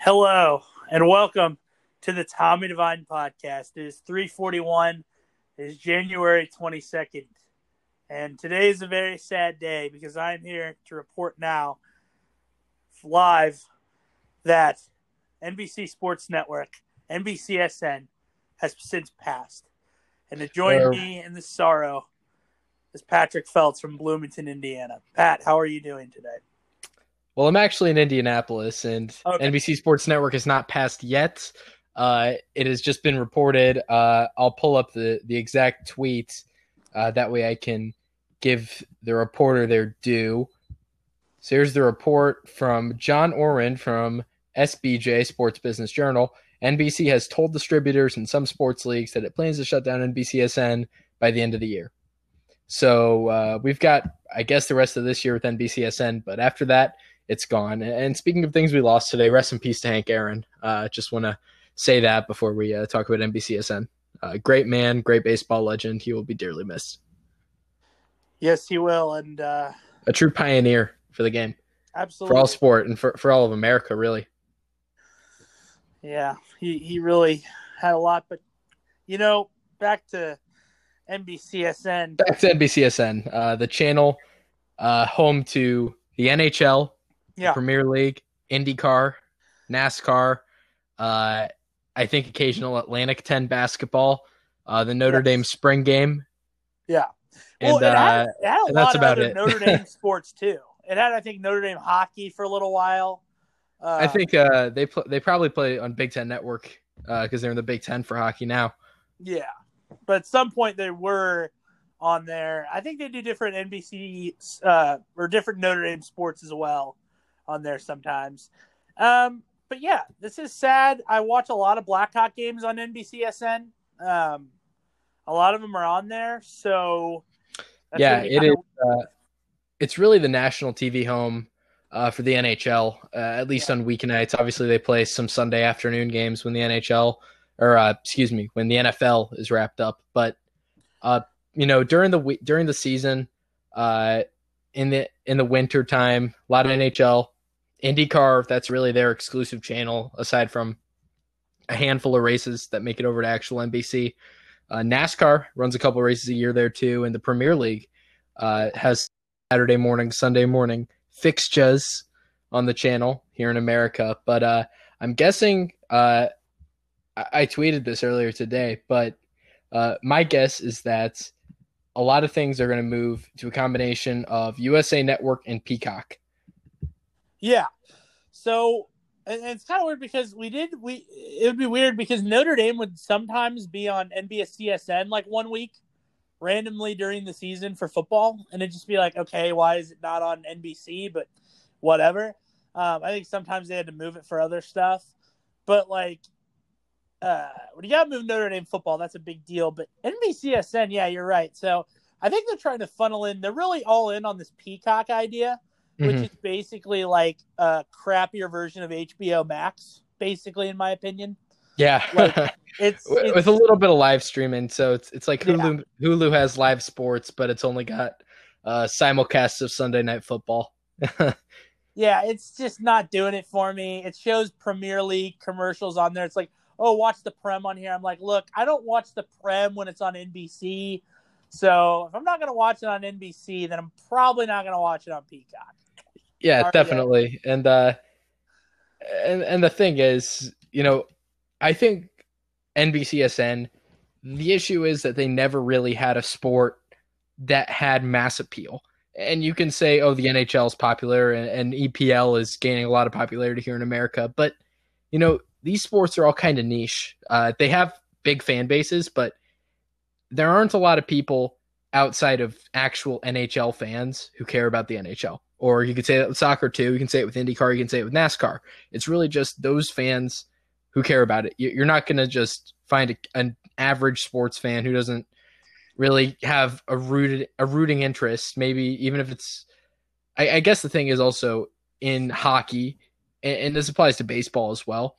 Hello and welcome to the Tommy Divine podcast. It is 341. It is January 22nd. And today is a very sad day because I'm here to report now live that NBC Sports Network, NBCSN, has since passed. And to join Uh, me in the sorrow is Patrick Feltz from Bloomington, Indiana. Pat, how are you doing today? Well, I'm actually in Indianapolis, and Okay. NBC Sports Network has not passed yet. Uh, it has just been reported. Uh, I'll pull up the the exact tweet. Uh, that way, I can give the reporter their due. So here's the report from John Ourand from SBJ Sports Business Journal. NBC has told distributors in some sports leagues that it plans to shut down NBCSN by the end of the year. So uh, we've got, I guess, the rest of this year with NBCSN, but after that, it's gone. And speaking of things we lost today, rest in peace to Hank Aaron. Uh, just want to say that before we uh, talk about NBCSN. Uh, great man, great baseball legend. He will be dearly missed. Yes, he will. And uh, A true pioneer for the game, absolutely. for all sport, and for, for all of America, really. Yeah, he, he really had a lot. But, you know, back to NBCSN. Back to NBCSN, uh, the channel uh, home to the NHL, Yeah. Premier League, IndyCar, NASCAR, uh, I think occasional Atlantic 10 basketball, uh, the Notre Yes. Dame spring game. Yeah. And, well, it had, uh, it had a and lot that's of about other it. Notre Dame sports, too. It had, I think, Notre Dame hockey for a little while. Uh, I think uh, they pl- they probably play on Big Ten Network because they're in the Big Ten for hockey now. Yeah. But at some point they were on there. I think they do different NBC uh, or different Notre Dame sports as well on there sometimes. Um, but yeah, this is sad. I watch a lot of Blackhawk games on NBCSN. Um, a lot of them are on there, so that's yeah, it is. Uh, it's really the national TV home uh, for the NHL, uh, at least on weeknights. Obviously, they play some Sunday afternoon games when the NHL, or uh, excuse me, when the NFL is wrapped up. But uh, you know, during the during the season, uh, in the in the winter time, a lot of NHL, IndyCar. That's really their exclusive channel, aside from a handful of races that make it over to actual NBC. Uh, NASCAR runs a couple races a year there too, and the Premier League uh, has Saturday morning, Sunday morning fixtures on the channel here in America. But uh, I'm guessing uh, I-, I tweeted this earlier today, but uh, my guess is that a lot of things are going to move to a combination of USA Network and Peacock. Yeah. So and it's kind of weird because we did we it would be weird because Notre Dame would sometimes be on NBCSN like one week randomly during the season for football and it'd just be like okay why is it not on NBC but whatever. Um, I think sometimes they had to move it for other stuff. But like uh, when you gotta move Notre Dame football that's a big deal. But NBCSN yeah you're right. So I think they're trying to funnel in they're really all in on this Peacock idea which Mhm. is basically like a crappier version of HBO Max, basically, in my opinion. Yeah. Like, It's, it's with a little bit of live streaming. So it's it's like Yeah. Hulu Hulu has live sports, but it's only got uh, simulcasts of Sunday night football. yeah, it's just not doing it for me. It shows Premier League commercials on there. It's like, oh, watch the Prem on here. I'm like, look, I don't watch the Prem when it's on NBC. So if I'm not gonna watch it on NBC, then I'm probably not gonna watch it on Peacock. Yeah, they? definitely. And uh and and the thing is, you know, I think NBCSN the issue is that they never really had a sport that had mass appeal. And you can say, oh, the NHL is popular and, and EPL is gaining a lot of popularity here in America, but you know, these sports are all kind of niche. Uh, they have big fan bases, but there aren't a lot of people outside of actual NHL fans who care about the NHL. Or you could say that with soccer too. You can say it with IndyCar. You can say it with NASCAR. It's really just those fans who care about it. You- You're not going to just find a, an average sports fan who doesn't really have a rooted a rooting interest. Maybe even if it's, I, I guess the thing is also in hockey, and, and this applies to baseball as well.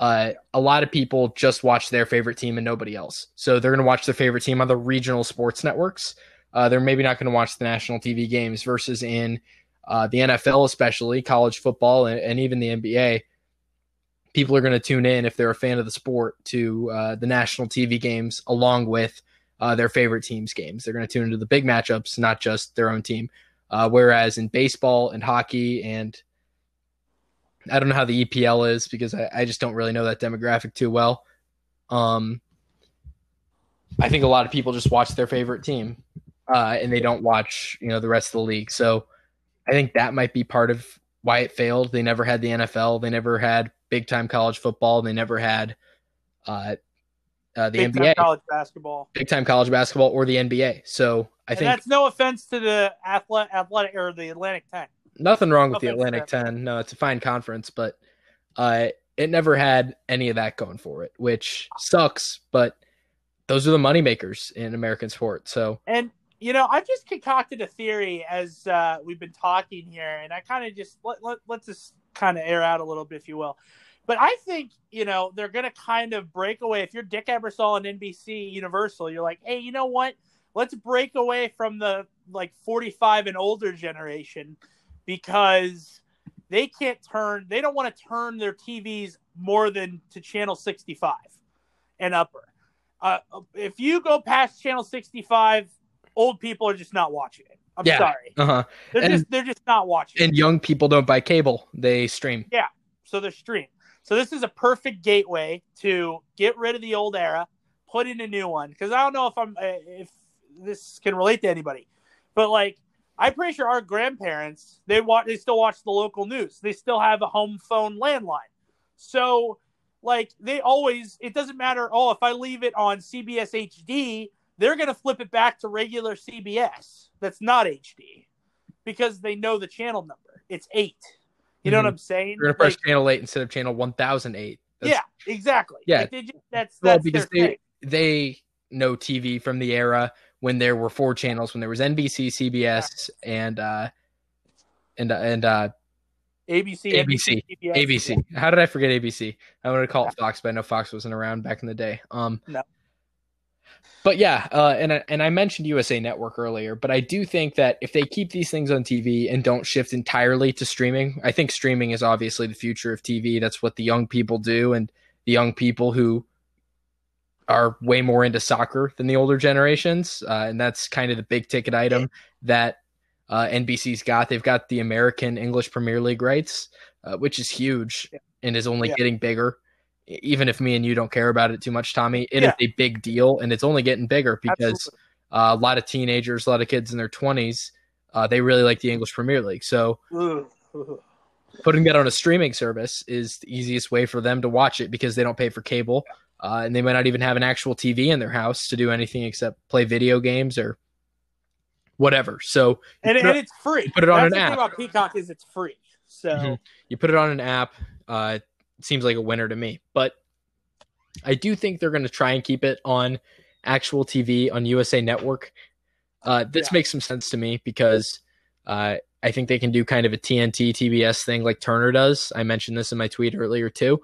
Uh, a lot of people just watch their favorite team and nobody else. So they're going to watch their favorite team on the regional sports networks. Uh, they're maybe not going to watch the national TV games versus in uh, the NFL, especially college football and, and even the NBA. people are going to tune in if they're a fan of the sport to uh, the national TV games along with uh, their favorite team's games. They're going to tune into the big matchups, not just their own team. Uh, whereas in baseball and hockey, and I don't know how the EPL is because I, I just don't really know that demographic too well. Um, I think a lot of people just watch their favorite team, uh, and they don't watch you know the rest of the league. So I think that might be part of why it failed. They never had the NFL. They never had big time college football. They never had uh, uh, the Big NBA, time college basketball. big time college basketball, or the NBA. So I and think that's no offense to the athletic, athletic or the Atlantic Ten. nothing wrong with the no Atlantic. 10. No, it's a fine conference, but uh, it never had any of that going for it, which sucks. But those are the moneymakers in American sport. So And you know, I've just concocted a theory as uh, we've been talking here, and I kind of just let, let let's just kind of air out a little bit, if you will. But I think you know they're going to kind of break away. If you're Dick Ebersol and NBC Universal, you're like, hey, you know what? Let's break away from the like 45 and older generation because they can't turn. They don't want to turn their TVs more than to channel 65 and upper. Uh, if you go past channel 65 old people are just not watching it. I'm Yeah. sorry. uh-huh. They're And- just they're just not watching. and young people don't buy cable; they stream. Yeah, So they're stream. So this is a perfect gateway to get rid of the old era, put in a new one. Because I don't know if I'm uh, if this can relate to anybody, but like I'm pretty sure our grandparents they watch they still watch the local news. They still have a home phone landline. So like they always it doesn't matter. Oh, if I leave it on CBS HD, they're gonna flip it back to regular CBS. That's not HD because they know the channel number. It's eight. You know Mhm. what I'm saying? You're gonna press Like, channel eight instead of channel one thousand eight. yeah, exactly. Yeah. Like, they just, that's Well, that's because their they thing. they know TV from the era when there were four channels, when there was NBC, CBS, and uh, and uh, and uh, ABC, ABC, CBS. ABC. How did I forget ABC? I wanted to call it Fox, but I know Fox wasn't around back in the day. Um, No. But yeah, uh, and I- and I mentioned USA Network earlier, but I do think that if they keep these things on TV and don't shift entirely to streaming, I think streaming is obviously the future of TV. That's what the young people do, and the young people who are way more into soccer than the older generations, uh, and that's kind of the big ticket item that uh, NBC's got. They've got the American English Premier League rights, uh, which is huge and is only Yeah. getting bigger. Even if me and you don't care about it too much, Tommy, it is Yeah. a big deal, and it's only getting bigger because uh, a lot of teenagers, a lot of kids in their twenties, uh, they really like the English Premier League. So putting that on a streaming service is the easiest way for them to watch it because they don't pay for cable, uh, and they might not even have an actual TV in their house to do anything except play video games or whatever. So and, and it's free. put it on That's an the app. thing about Peacock is it's free. So Mhm. you put it on an app. Uh, seems like a winner to me, but I do think they're going to try and keep it on actual TV on USA Network. Uh, this Yeah. makes some sense to me because uh, I think they can do kind of a TNT TBS thing like Turner does. I mentioned this in my tweet earlier too.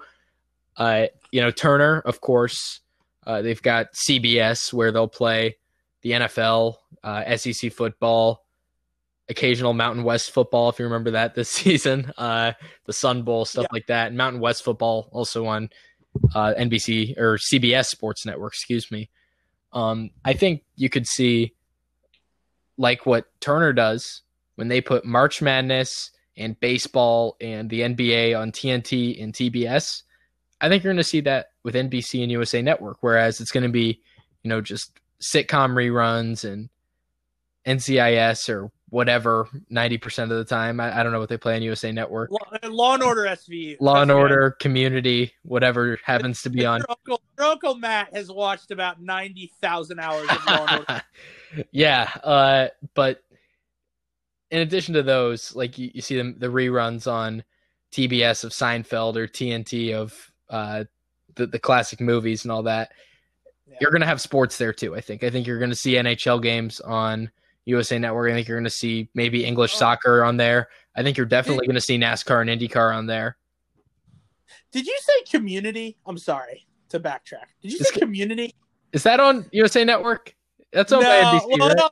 Uh, you know, Turner, of course, uh, they've got CBS where they'll play the NFL, uh, SEC football, occasional Mountain West football, if you remember that this season, uh, the Sun Bowl, stuff Yeah. like that. And Mountain West football also on uh, NBC or CBS Sports Network, excuse me. Um, I think you could see like what Turner does when they put March Madness and baseball and the NBA on TNT and TBS. I think you're going to see that with NBC and USA Network, whereas it's going to be, you know, just sitcom reruns and NCIS or whatever 90% of the time. I, I don't know what they play on USA Network. Law, Law and Order SVU. Law and Order, Community, whatever happens to be on. Your uncle, your uncle Matt has watched about ninety thousand hours of Law and Order. yeah, uh, but in addition to those, like you, you see them the reruns on TBS of Seinfeld or TNT of uh, the the classic movies and all that. Yeah. You're gonna have sports there too. I think. I think you're gonna see NHL games on USA Network. I think you're gonna see maybe English Oh. soccer on there. I think you're definitely gonna see NASCAR and IndyCar on there. Did you say Community? I'm sorry to backtrack. Did you It's say Community? Is that on USA Network? That's on no, NBC, well, right? no,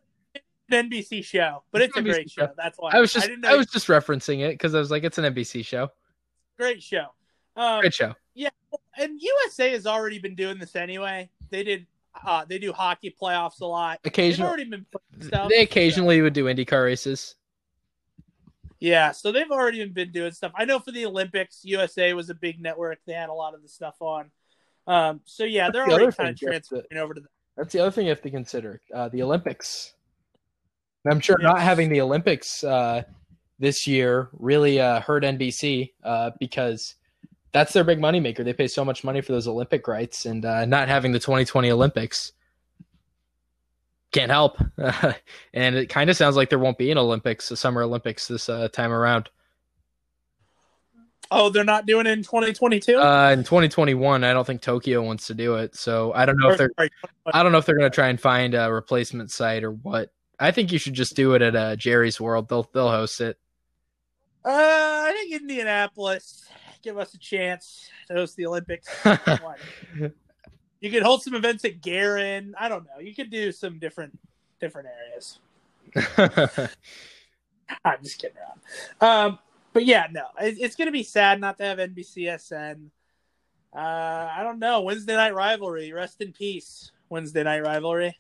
an NBC show, but it's a NBC great show. show. That's why I was just I, didn't I, was just referencing it because I was like, it's an NBC show. great show. Um, Great show. Yeah, and USA has already been doing this anyway. They did. Uh, they do hockey playoffs a lot. They've Occasionally, already been stuff. they occasionally would do IndyCar races. Yeah, so they've already been doing stuff. I know for the Olympics, USA was a big network. They had a lot of the stuff on. Um, so yeah, they're The already kind of transferring over to the. That's the other thing you have to consider: uh, the Olympics. And I'm sure Yeah. not having the Olympics uh, this year really uh, hurt NBC uh, because that's their big moneymaker. They pay so much money for those Olympic rights, and uh, not having the 2020 Olympics can't help. and it kind of sounds like there won't be an Olympics, a Summer Olympics this uh, time around. Oh, they're not doing it in 2022. Uh, in 2021, I don't think Tokyo wants to do it, so I don't know if they're I don't know if they're going to try and find a replacement site or what. I think you should just do it at uh, Jerry's World. They'll they'll host it. Uh, I think Indianapolis give us a chance to host the Olympics. You could hold some events at Garin. I don't know. You could do some different different areas. I'm just kidding around. Um, but yeah, no, it, it's going to be sad not to have NBCSN. Uh, I don't know. Wednesday night rivalry. Rest in peace. Wednesday night rivalry.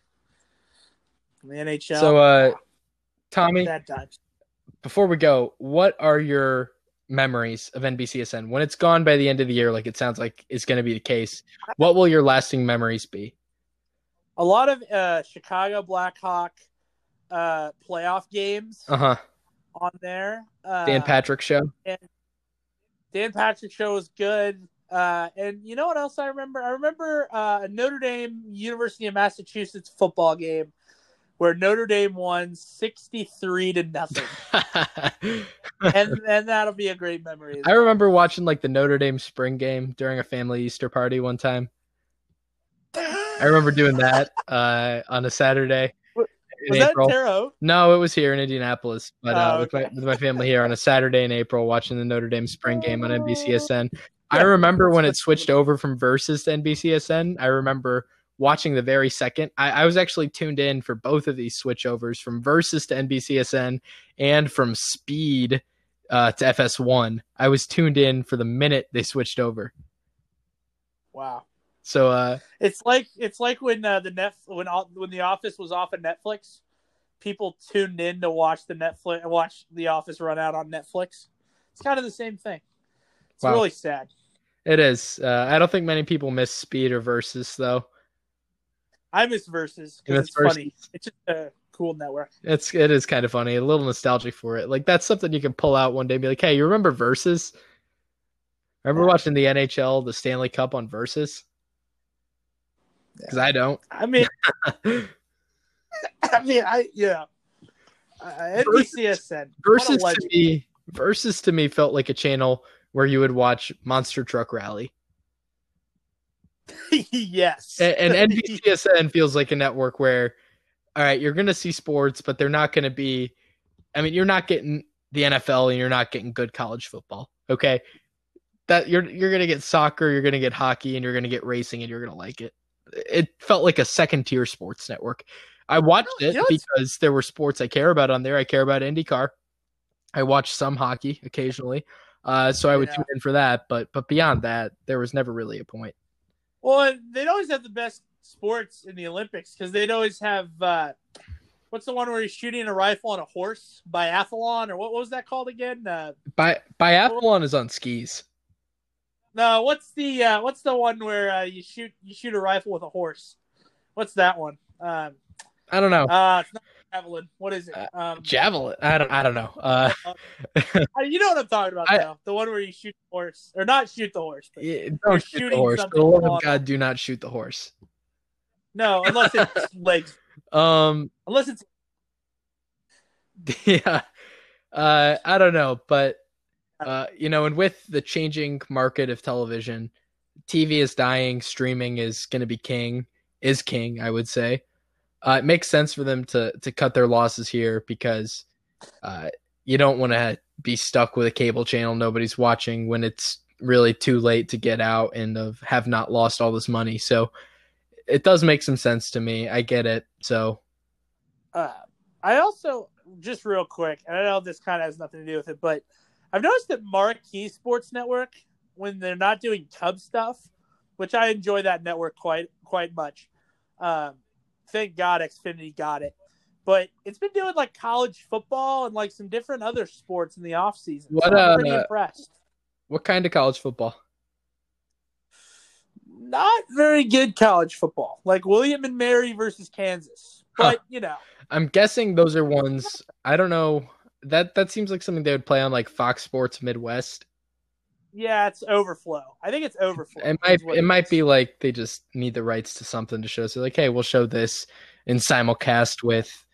The NHL. so, uh, Tommy, before we go, what are your memories of NBCSN when it's gone by the end of the year? Like it sounds like is going to be the case. What will your lasting memories be? A lot of uh, Chicago Blackhawk uh, playoff games Uh huh. on there. Uh, Dan Patrick show. Dan Patrick show was good. Uh, and you know what else I remember? I remember uh, a Notre Dame University of Massachusetts football game where Notre Dame won sixty three to nothing, and and that'll be a great memory. I well. remember watching like the Notre Dame spring game during a family Easter party one time. I remember doing that uh, on a Saturday Was in that April. Terre Haute? No, it was here in Indianapolis, but uh, Oh, with, my, with my family here on a Saturday in April, watching the Notre Dame spring game on NBCSN. I remember when it switched over from Versus to NBCSN. I remember watching the very second. I, I was actually tuned in for both of these switchovers from Versus to NBCSN and from Speed uh, to FS1. I was tuned in for the minute they switched over. Wow. So uh, It's like it's like when uh, the net when all, when the Office was off of Netflix, people tuned in to watch the Netflix watch the Office run out on Netflix. It's kind of the same thing. It's Wow. really sad. it is. Uh, I don't think many people miss Speed or Versus though. I miss Versus because it's funny. It's just a cool network. It's it is kind of funny, a little nostalgic for it. Like that's something you can pull out one day and be like, "Hey, you remember Versus? Remember Yeah. watching the NHL, the Stanley Cup on Versus?" Because I don't. I mean, I mean, I yeah. Uh, Versus- NBCSN Versus to me, Versus to me felt like a channel where you would watch Monster Truck Rally, yes, and, and NBCSN feels like a network where, all right, you're going to see sports, but they're not going to be. I mean, you're not getting the NFL, and you're not getting good college football. Okay, that you're you're going to get soccer, you're going to get hockey, and you're going to get racing, and you're going to like it. It felt like a second tier sports network. I watched You it what's- because there were sports I care about on there. I care about IndyCar. I watch some hockey occasionally, uh, so I would Yeah. tune in for that. But but beyond that, there was never really a point. Well, they'd always have the best sports in the Olympics because they'd always have uh, what's the one where he's shooting a rifle on a horse biathlon or what, what was that called again? Uh, Bi- biathlon is on skis. no, what's the uh, what's the one where uh, you shoot you shoot a rifle with a horse? What's that one? Um, I don't know. uh, it's not javelin. What is it? Uh, Um, Javelin. I don't. I don't know. Uh, uh, you know what I'm talking about, I- though. The one where you shoot the horse, or not shoot the horse. But, yeah, don't shoot the horse. For the love of God, do not shoot the horse. no, unless it's legs. Um. Unless it's Yeah. Uh. I don't know, but uh. You know, and with the changing market of television, TV is dying. Streaming is going to be king. Is king, I would say. Uh, it makes sense for them to to cut their losses here because uh, you don't want to be stuck with a cable channel nobody's watching when it's really too late to get out and of have not lost all this money. So it does make some sense to me. I get it. So Uh, I also just real quick, and I know this kind of has nothing to do with it, but I've noticed that Marquee Sports Network when they're not doing Cub stuff, which I enjoy that network quite quite much. Um, thank God Xfinity got it. But it's been doing like college football and like some different other sports in the off season. What, so I'm pretty uh, impressed. What kind of college football? Not very good college football, like William and Mary versus Kansas. But you know, I'm guessing those are ones I don't know. That that seems like something they would play on like Fox Sports Midwest. Yeah, it's overflow. I think it's overflow. It might what it might is. be like they just need the rights to something to show. So like, hey, we'll show this in simulcast with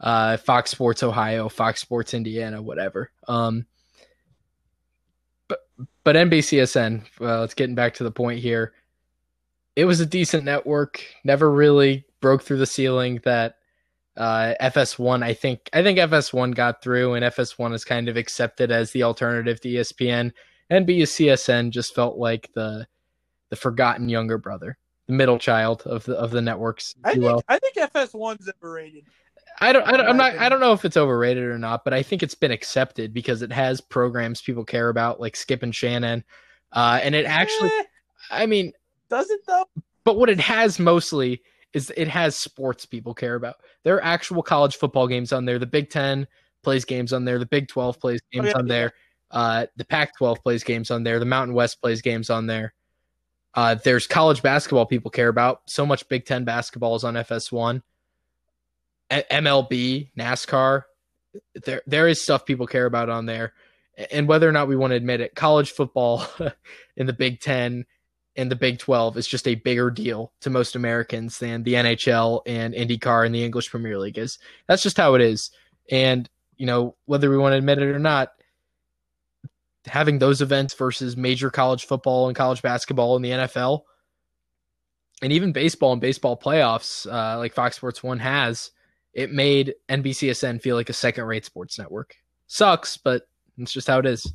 uh, Fox Sports Ohio, Fox Sports Indiana, whatever. Um, but but NBCSN. Well, it's getting back to the point here. It was a decent network. Never really broke through the ceiling that uh, FS1. I think I think FS1 got through, and FS1 is kind of accepted as the alternative to ESPN. NBCSN just felt like the the forgotten younger brother, the middle child of the of the networks. I think will. I think FS1's overrated. I don't, I don't I'm not I don't know if it's overrated or not, but I think it's been accepted because it has programs people care about, like Skip and Shannon, uh, and it actually, Eh, I mean, does it though? but what it has mostly is it has sports people care about. There are actual college football games on there. The Big Ten plays games on there. The Big Twelve plays games yeah, on there. Uh, the Pac twelve plays games on there. The Mountain West plays games on there. Uh, there's college basketball people care about. So much Big Ten basketball is on FS1. A- MLB, NASCAR. There, there is stuff people care about on there, and whether or not we want to admit it, college football in the Big Ten and the Big 12 is just a bigger deal to most Americans than the NHL and IndyCar and the English Premier League is. That's just how it is. And, you know, whether we want to admit it or not, having those events versus major college football and college basketball in the NFL and even baseball and baseball playoffs, uh, like Fox Sports 1 has, it made NBCSN feel like a second rate sports network. Sucks, but it's just how it is.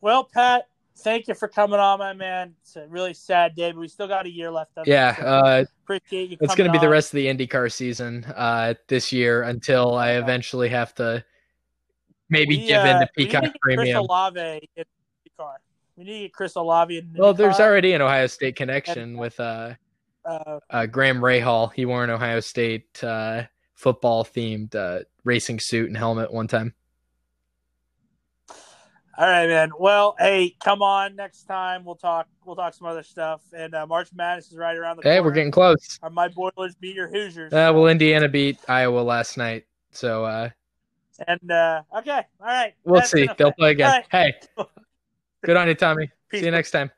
Well, Pat, thank you for coming on, my man. It's a really sad day, but we still got a year left. Of it, Yeah, so uh, appreciate you. It's going to be the rest of the IndyCar season uh, this year until I eventually have to maybe We, give in uh, to we need Peacock to get Premium. Chris Olave in the car. We need to get Chris Olave in the Well, there's already an Ohio State connection with uh, Uh, uh, Graham Rahal. He wore an Ohio State uh, football themed uh, racing suit and helmet one time. all right, man. Well, hey, come on next time. We'll talk. We'll talk some other stuff. And uh, March Madness is right around the Hey, corner. we're getting close. Are my Boilers beat your Hoosiers? Uh, well, Indiana beat Iowa last night, so uh, and uh, okay, all right. we'll That's see. They'll play again. Right. Hey, good on you, Tommy. Peace. See you next time.